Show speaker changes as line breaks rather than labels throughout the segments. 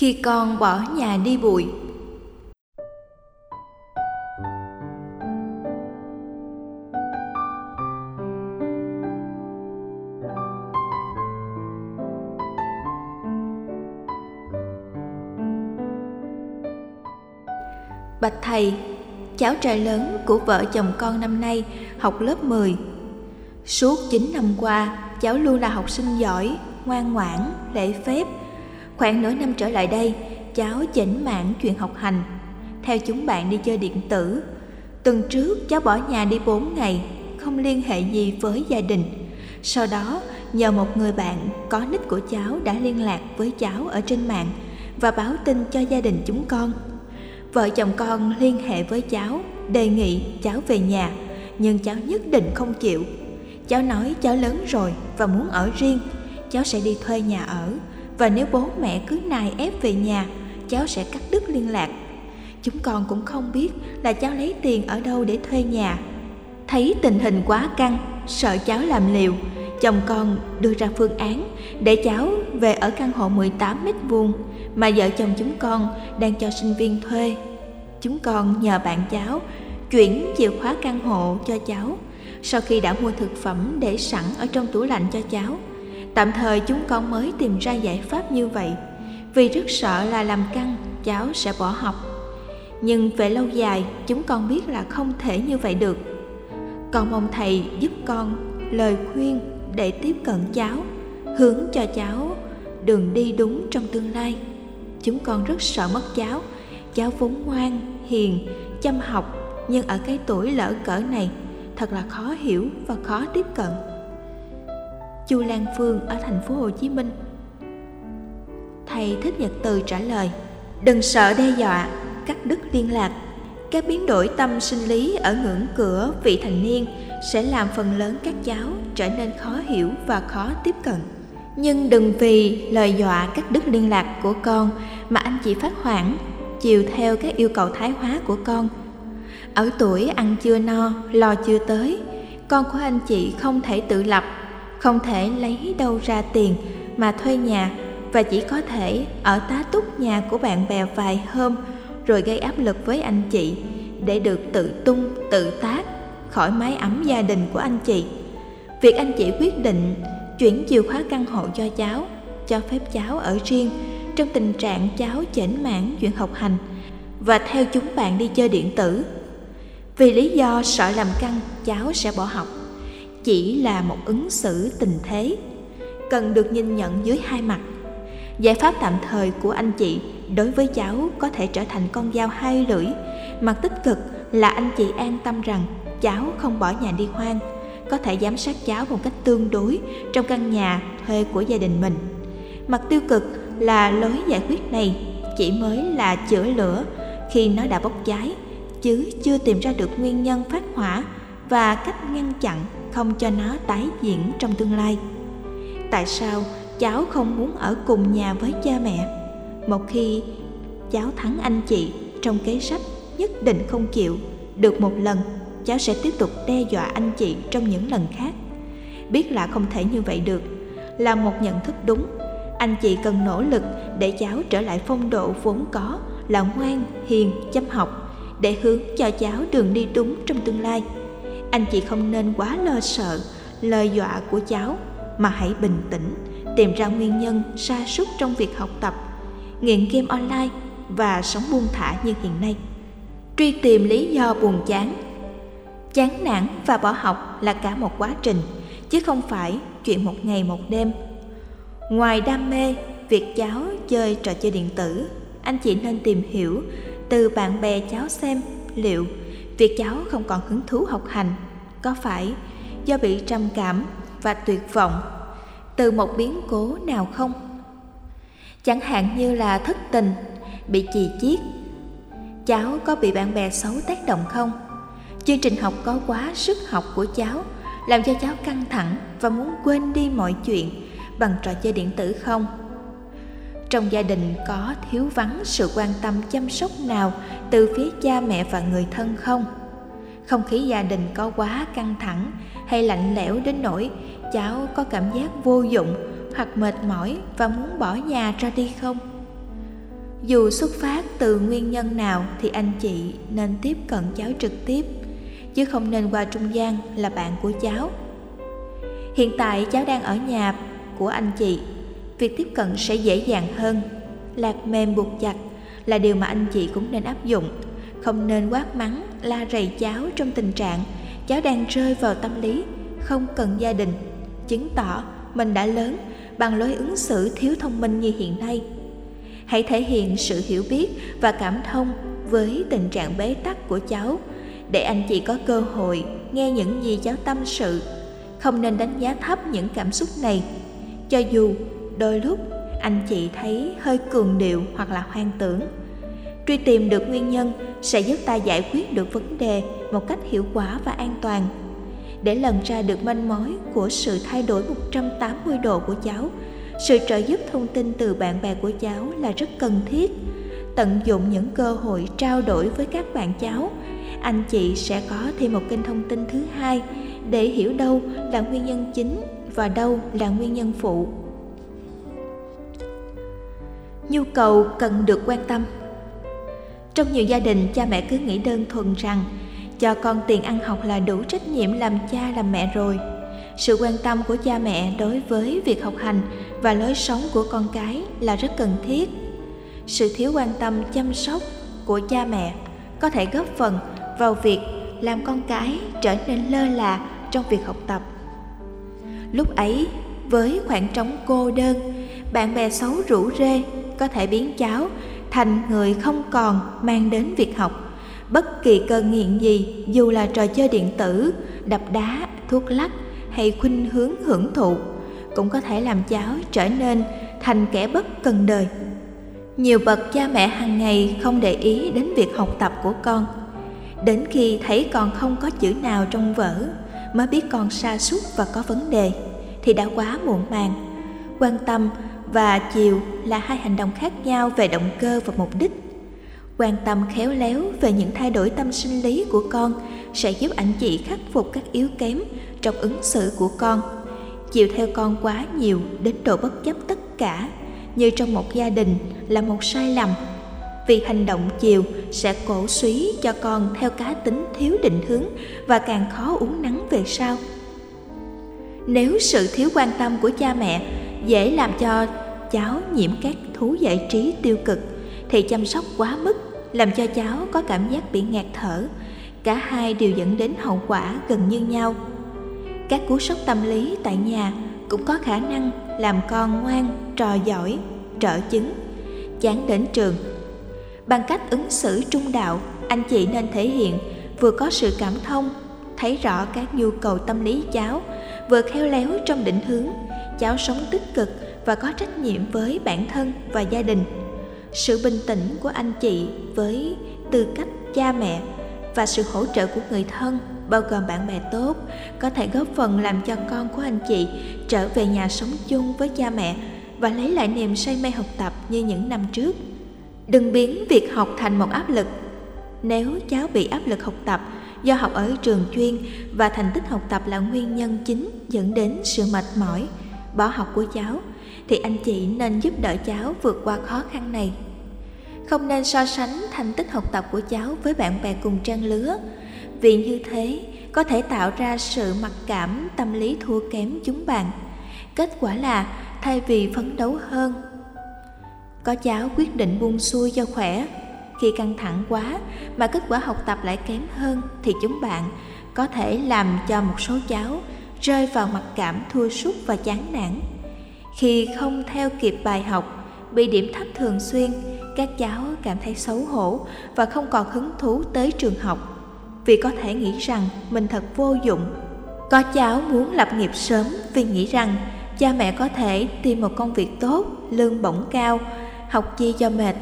khi con bỏ nhà đi bụi Bạch thầy, cháu trai lớn của vợ chồng con năm nay học lớp 10. Suốt 9 năm qua, cháu luôn là học sinh giỏi, ngoan ngoãn, lễ phép. Khoảng nửa năm trở lại đây, cháu chỉnh mạng chuyện học hành, theo chúng bạn đi chơi điện tử. Tuần trước cháu bỏ nhà đi 4 ngày, không liên hệ gì với gia đình. Sau đó, nhờ một người bạn có nick của cháu đã liên lạc với cháu ở trên mạng và báo tin cho gia đình chúng con. Vợ chồng con liên hệ với cháu, đề nghị cháu về nhà, nhưng cháu nhất định không chịu. Cháu nói cháu lớn rồi và muốn ở riêng, cháu sẽ đi thuê nhà ở và nếu bố mẹ cứ nài ép về nhà, cháu sẽ cắt đứt liên lạc. Chúng con cũng không biết là cháu lấy tiền ở đâu để thuê nhà. Thấy tình hình quá căng, sợ cháu làm liều, chồng con đưa ra phương án để cháu về ở căn hộ 18 mét vuông mà vợ chồng chúng con đang cho sinh viên thuê. Chúng con nhờ bạn cháu chuyển chìa khóa căn hộ cho cháu sau khi đã mua thực phẩm để sẵn ở trong tủ lạnh cho cháu. Tạm thời chúng con mới tìm ra giải pháp như vậy vì rất sợ là làm căng cháu sẽ bỏ học. Nhưng về lâu dài chúng con biết là không thể như vậy được. Con mong thầy giúp con lời khuyên để tiếp cận cháu, hướng cho cháu đường đi đúng trong tương lai. Chúng con rất sợ mất cháu, cháu vốn ngoan, hiền, chăm học nhưng ở cái tuổi lỡ cỡ này thật là khó hiểu và khó tiếp cận. Chu Lan Phương ở thành phố Hồ Chí Minh. Thầy Thích Nhật Từ trả lời: Đừng sợ đe dọa, cắt đứt liên lạc. Các biến đổi tâm sinh lý ở ngưỡng cửa vị thành niên sẽ làm phần lớn các cháu trở nên khó hiểu và khó tiếp cận. Nhưng đừng vì lời dọa cắt đứt liên lạc của con mà anh chị phát hoảng, chiều theo các yêu cầu thái hóa của con. Ở tuổi ăn chưa no, lo chưa tới, con của anh chị không thể tự lập, không thể lấy đâu ra tiền mà thuê nhà và chỉ có thể ở tá túc nhà của bạn bè vài hôm rồi gây áp lực với anh chị để được tự tung, tự tác khỏi mái ấm gia đình của anh chị. Việc anh chị quyết định chuyển chìa khóa căn hộ cho cháu, cho phép cháu ở riêng trong tình trạng cháu chểnh mãn chuyện học hành và theo chúng bạn đi chơi điện tử. Vì lý do sợ làm căng, cháu sẽ bỏ học. Chỉ là một ứng xử tình thế, cần được nhìn nhận dưới hai mặt. Giải pháp tạm thời của anh chị đối với cháu có thể trở thành con dao hai lưỡi. Mặt tích cực là anh chị an tâm rằng cháu không bỏ nhà đi hoang, có thể giám sát cháu một cách tương đối trong căn nhà thuê của gia đình mình. Mặt tiêu cực là lối giải quyết này chỉ mới là chữa lửa khi nó đã bốc cháy, chứ chưa tìm ra được nguyên nhân phát hỏa và cách ngăn chặn không cho nó tái diễn trong tương lai. Tại sao cháu không muốn ở cùng nhà với cha mẹ? Một khi cháu thắng anh chị trong kế sách nhất định không chịu, được một lần, cháu sẽ tiếp tục đe dọa anh chị trong những lần khác biết là không thể như vậy được, là một nhận thức đúng anh chị cần nỗ lực để cháu trở lại phong độ vốn có là ngoan, hiền, chăm học, để hướng cho cháu đường đi đúng trong tương lai anh chị không nên quá lo sợ, lời dọa của cháu, mà hãy bình tĩnh, tìm ra nguyên nhân sa sút trong việc học tập, nghiện game online và sống buông thả như hiện nay. Truy tìm lý do buồn chán. Chán nản và bỏ học là cả một quá trình, chứ không phải chuyện một ngày một đêm. Ngoài đam mê, việc cháu chơi trò chơi điện tử, anh chị nên tìm hiểu từ bạn bè cháu xem liệu việc cháu không còn hứng thú học hành. Có phải do bị trầm cảm và tuyệt vọng từ một biến cố nào không? Chẳng hạn như là thất tình, bị chì chiết. Cháu có bị bạn bè xấu tác động không? Chương trình học có quá sức học của cháu, làm cho cháu căng thẳng và muốn quên đi mọi chuyện bằng trò chơi điện tử không? Trong gia đình có thiếu vắng sự quan tâm chăm sóc nào từ phía cha mẹ và người thân không? Không khí gia đình có quá căng thẳng hay lạnh lẽo đến nỗi cháu có cảm giác vô dụng hoặc mệt mỏi và muốn bỏ nhà ra đi không? Dù xuất phát từ nguyên nhân nào thì anh chị nên tiếp cận cháu trực tiếp, chứ không nên qua trung gian là bạn của cháu. Hiện tại cháu đang ở nhà của anh chị việc tiếp cận sẽ dễ dàng hơn. Lạc mềm buộc chặt là điều mà anh chị cũng nên áp dụng. Không nên quát mắng, la rầy cháu trong tình trạng cháu đang rơi vào tâm lý không cần gia đình, chứng tỏ mình đã lớn bằng lối ứng xử thiếu thông minh như hiện nay. Hãy thể hiện sự hiểu biết và cảm thông với tình trạng bế tắc của cháu để anh chị có cơ hội nghe những gì cháu tâm sự. Không nên đánh giá thấp những cảm xúc này. Cho dù đôi lúc anh chị thấy hơi cường điệu hoặc là hoang tưởng. Truy tìm được nguyên nhân sẽ giúp ta giải quyết được vấn đề một cách hiệu quả và an toàn. Để lần ra được manh mối của sự thay đổi 180 độ của cháu, sự trợ giúp thông tin từ bạn bè của cháu là rất cần thiết. Tận dụng những cơ hội trao đổi với các bạn cháu, anh chị sẽ có thêm một kênh thông tin thứ hai để hiểu đâu là nguyên nhân chính và đâu là nguyên nhân phụ nhu cầu cần được quan tâm. Trong nhiều gia đình, cha mẹ cứ nghĩ đơn thuần rằng cho con tiền ăn học là đủ trách nhiệm làm cha làm mẹ rồi. Sự quan tâm của cha mẹ đối với việc học hành và lối sống của con cái là rất cần thiết. Sự thiếu quan tâm chăm sóc của cha mẹ có thể góp phần vào việc làm con cái trở nên lơ là trong việc học tập. Lúc ấy, với khoảng trống cô đơn, bạn bè xấu rủ rê có thể biến cháu thành người không còn mang đến việc học. Bất kỳ cơn nghiện gì, dù là trò chơi điện tử, đập đá, thuốc lắc hay khuynh hướng hưởng thụ, cũng có thể làm cháu trở nên thành kẻ bất cần đời. Nhiều bậc cha mẹ hàng ngày không để ý đến việc học tập của con. Đến khi thấy con không có chữ nào trong vở mới biết con sa sút và có vấn đề, thì đã quá muộn màng. Quan tâm và chiều là hai hành động khác nhau về động cơ và mục đích. Quan tâm khéo léo về những thay đổi tâm sinh lý của con sẽ giúp anh chị khắc phục các yếu kém trong ứng xử của con. Chiều theo con quá nhiều đến độ bất chấp tất cả, như trong một gia đình là một sai lầm. Vì hành động chiều sẽ cổ suý cho con theo cá tính thiếu định hướng và càng khó uống nắng về sau nếu sự thiếu quan tâm của cha mẹ dễ làm cho cháu nhiễm các thú giải trí tiêu cực, thì chăm sóc quá mức làm cho cháu có cảm giác bị ngạt thở. Cả hai đều dẫn đến hậu quả gần như nhau. Các cú sốc tâm lý tại nhà cũng có khả năng làm con ngoan, trò giỏi trở chứng, chán đến trường. Bằng cách ứng xử trung đạo, anh chị nên thể hiện vừa có sự cảm thông, thấy rõ các nhu cầu tâm lý cháu vừa khéo léo trong định hướng. Cháu sống tích cực và có trách nhiệm với bản thân và gia đình. Sự bình tĩnh của anh chị với tư cách cha mẹ và sự hỗ trợ của người thân, bao gồm bạn bè tốt, có thể góp phần làm cho con của anh chị trở về nhà sống chung với cha mẹ và lấy lại niềm say mê học tập như những năm trước. Đừng biến việc học thành một áp lực. Nếu cháu bị áp lực học tập do học ở trường chuyên và thành tích học tập là nguyên nhân chính dẫn đến sự mệt mỏi, bỏ học của cháu, thì anh chị nên giúp đỡ cháu vượt qua khó khăn này. Không nên so sánh thành tích học tập của cháu với bạn bè cùng trang lứa, vì như thế có thể tạo ra sự mặc cảm tâm lý thua kém chúng bạn. Kết quả là, thay vì phấn đấu hơn, có cháu quyết định buông xuôi cho khỏe khi căng thẳng quá mà kết quả học tập lại kém hơn thì chúng bạn có thể làm cho một số cháu rơi vào mặc cảm thua sút và chán nản. Khi không theo kịp bài học, bị điểm thấp thường xuyên, các cháu cảm thấy xấu hổ và không còn hứng thú tới trường học vì có thể nghĩ rằng mình thật vô dụng. Có cháu muốn lập nghiệp sớm vì nghĩ rằng cha mẹ có thể tìm một công việc tốt, lương bổng cao, học chi cho mệt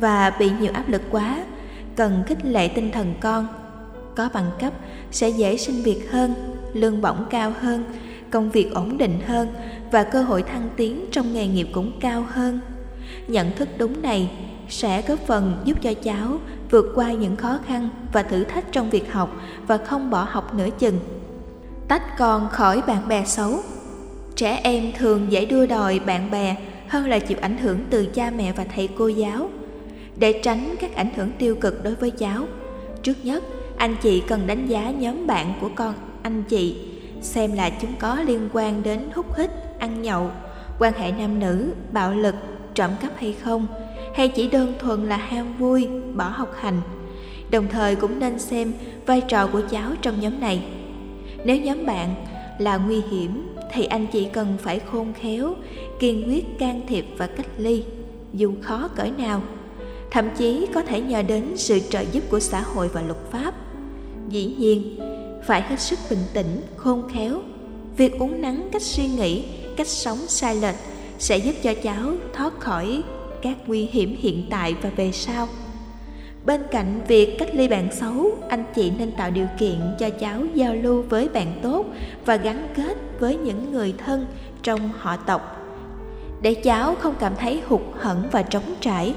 và bị nhiều áp lực quá, cần khích lệ tinh thần con. Có bằng cấp sẽ dễ xin việc hơn, lương bổng cao hơn, công việc ổn định hơn và cơ hội thăng tiến trong nghề nghiệp cũng cao hơn. Nhận thức đúng này sẽ góp phần giúp cho cháu vượt qua những khó khăn và thử thách trong việc học và không bỏ học nửa chừng. Tách con khỏi bạn bè xấu. Trẻ em thường dễ đua đòi bạn bè hơn là chịu ảnh hưởng từ cha mẹ và thầy cô giáo. Để tránh các ảnh hưởng tiêu cực đối với cháu, trước nhất anh chị cần đánh giá nhóm bạn của con anh chị xem là chúng có liên quan đến hút hít, ăn nhậu, quan hệ nam nữ, bạo lực, trộm cắp hay không, hay chỉ đơn thuần là ham vui, bỏ học hành. Đồng thời cũng nên xem vai trò của cháu trong nhóm này. Nếu nhóm bạn là nguy hiểm thì anh chị cần phải khôn khéo, kiên quyết can thiệp và cách ly, dù khó cỡ nào. Thậm chí có thể nhờ đến sự trợ giúp của xã hội và luật pháp. Dĩ nhiên, phải hết sức bình tĩnh, khôn khéo. Việc uống nắng cách suy nghĩ, cách sống sai lệch sẽ giúp cho cháu thoát khỏi các nguy hiểm hiện tại và về sau. Bên cạnh việc cách ly bạn xấu, anh chị nên tạo điều kiện cho cháu giao lưu với bạn tốt và gắn kết với những người thân trong họ tộc. Để cháu không cảm thấy hụt hẫng và trống trải,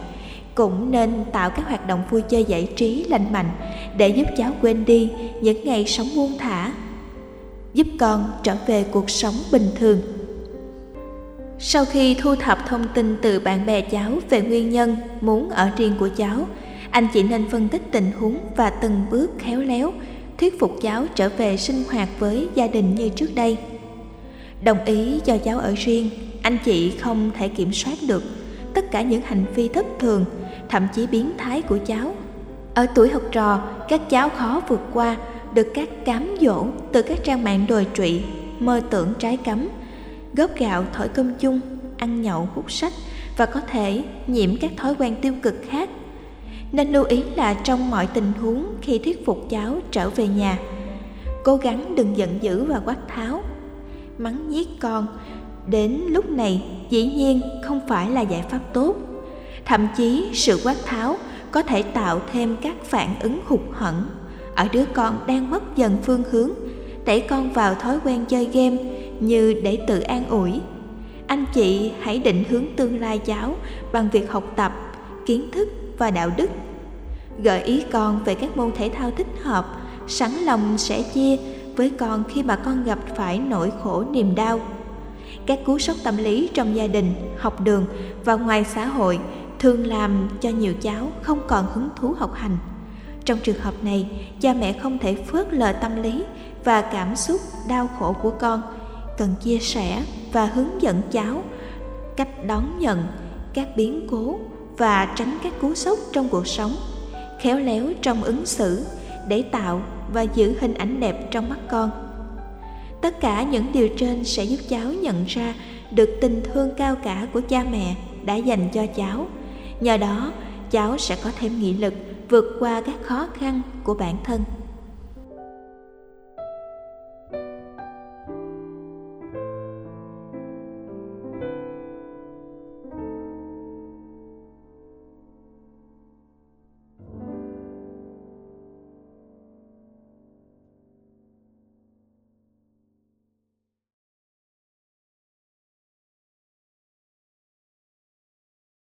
cũng nên tạo các hoạt động vui chơi giải trí lành mạnh để giúp cháu quên đi những ngày sống buông thả, giúp con trở về cuộc sống bình thường. Sau khi thu thập thông tin từ bạn bè cháu về nguyên nhân muốn ở riêng của cháu, anh chị nên phân tích tình huống và từng bước khéo léo thuyết phục cháu trở về sinh hoạt với gia đình như trước đây. Đồng ý cho cháu ở riêng, anh chị không thể kiểm soát được tất cả những hành vi thất thường, thậm chí biến thái của cháu. Ở tuổi học trò, các cháu khó vượt qua được các cám dỗ từ các trang mạng đồi trụy, mơ tưởng trái cấm, góp gạo thổi cơm chung, ăn nhậu hút sách và có thể nhiễm các thói quen tiêu cực khác. Nên lưu ý là trong mọi tình huống khi thuyết phục cháu trở về nhà, cố gắng đừng giận dữ và quát tháo. Mắng nhiếc con, đến lúc này dĩ nhiên không phải là giải pháp tốt. Thậm chí sự quát tháo có thể tạo thêm các phản ứng hụt hẫng ở đứa con đang mất dần phương hướng, đẩy con vào thói quen chơi game như để tự an ủi. Anh chị hãy định hướng tương lai cháu bằng việc học tập, kiến thức và đạo đức. Gợi ý con về các môn thể thao thích hợp, sẵn lòng sẽ chia với con khi mà con gặp phải nỗi khổ niềm đau. Các cú sốc tâm lý trong gia đình, học đường và ngoài xã hội thường làm cho nhiều cháu không còn hứng thú học hành. Trong trường hợp này, cha mẹ không thể phớt lờ tâm lý và cảm xúc đau khổ của con, cần chia sẻ và hướng dẫn cháu cách đón nhận các biến cố và tránh các cú sốc trong cuộc sống, khéo léo trong ứng xử để tạo và giữ hình ảnh đẹp trong mắt con. Tất cả những điều trên sẽ giúp cháu nhận ra được tình thương cao cả của cha mẹ đã dành cho cháu. Nhờ đó, cháu sẽ có thêm nghị lực vượt qua các khó khăn của bản thân.